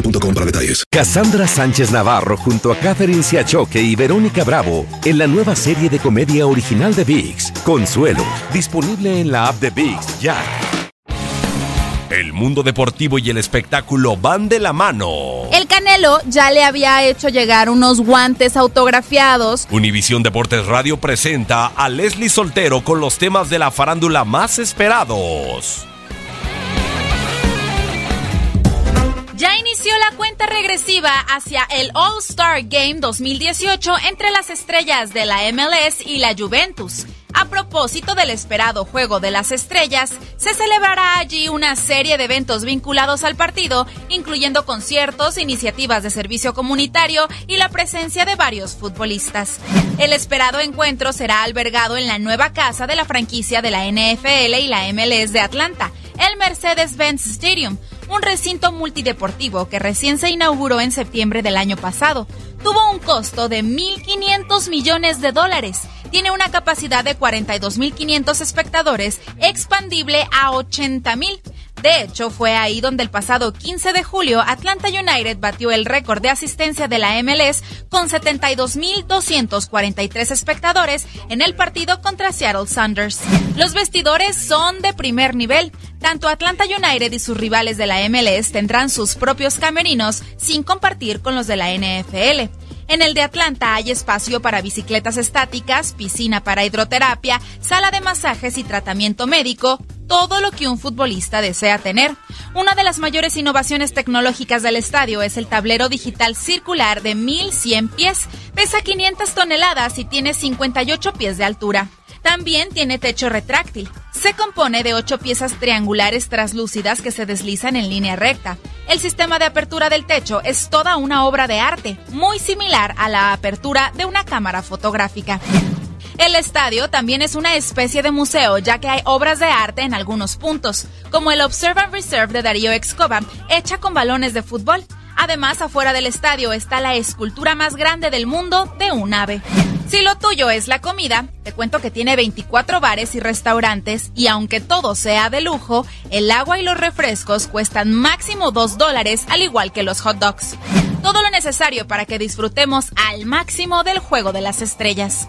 boostmobile.com para detalles. Cassandra Sánchez Navarro junto a Catherine Siachoque y Verónica Bravo en la nueva serie de comedia original de VIX, Consuelo, disponible en la app de VIX ya. El mundo deportivo y el espectáculo van de la mano. El Canelo ya le había hecho llegar unos guantes autografiados. Univisión Deportes Radio presenta a Leslie Soltero con los temas de la farándula más esperados. Ya inició la cuenta regresiva hacia el All-Star Game 2018 entre las estrellas de la MLS y la Juventus. A propósito del esperado Juego de las Estrellas, se celebrará allí una serie de eventos vinculados al partido, incluyendo conciertos, iniciativas de servicio comunitario y la presencia de varios futbolistas. El esperado encuentro será albergado en la nueva casa de la franquicia de la NFL y la MLS de Atlanta, el Mercedes-Benz Stadium, un recinto multideportivo que recién se inauguró en septiembre del año pasado. Tuvo un costo de 1.500 millones de dólares. Tiene una capacidad de 42.500 espectadores, expandible a 80.000. De hecho, fue ahí donde el pasado 15 de julio Atlanta United batió el récord de asistencia de la MLS con 72.243 espectadores en el partido contra Seattle Sounders. Los vestidores son de primer nivel. Tanto Atlanta United y sus rivales de la MLS tendrán sus propios camerinos sin compartir con los de la NFL. En el de Atlanta hay espacio para bicicletas estáticas, piscina para hidroterapia, sala de masajes y tratamiento médico, todo lo que un futbolista desea tener. Una de las mayores innovaciones tecnológicas del estadio es el tablero digital circular de 1100 pies, pesa 500 toneladas y tiene 58 pies de altura. También tiene techo retráctil. Se compone de ocho piezas triangulares traslúcidas que se deslizan en línea recta. El sistema de apertura del techo es toda una obra de arte, muy similar a la apertura de una cámara fotográfica. El estadio también es una especie de museo, ya que hay obras de arte en algunos puntos, como el Observe and Reserve de Darío Excoba, hecha con balones de fútbol. Además, afuera del estadio está la escultura más grande del mundo de un ave. Si lo tuyo es la comida, te cuento que tiene 24 bares y restaurantes y aunque todo sea de lujo, el agua y los refrescos cuestan máximo 2 dólares al igual que los hot dogs. Todo lo necesario para que disfrutemos al máximo del juego de las estrellas.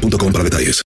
boostmobile.com para detalles.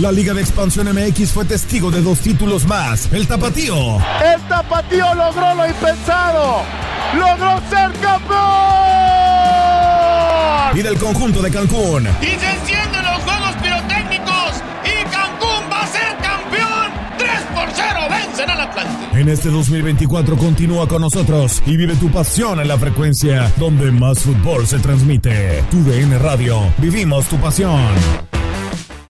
La Liga de Expansión MX fue testigo de dos títulos más. El Tapatío. El Tapatío logró lo impensado. Logró ser campeón. Y del conjunto de Cancún. Y se encienden los juegos pirotécnicos. Y Cancún va a ser campeón. 3 por 0 vencen al Atlante. En este 2024 continúa con nosotros y vive tu pasión en la frecuencia donde más fútbol se transmite. Tu DN Radio. Vivimos tu pasión.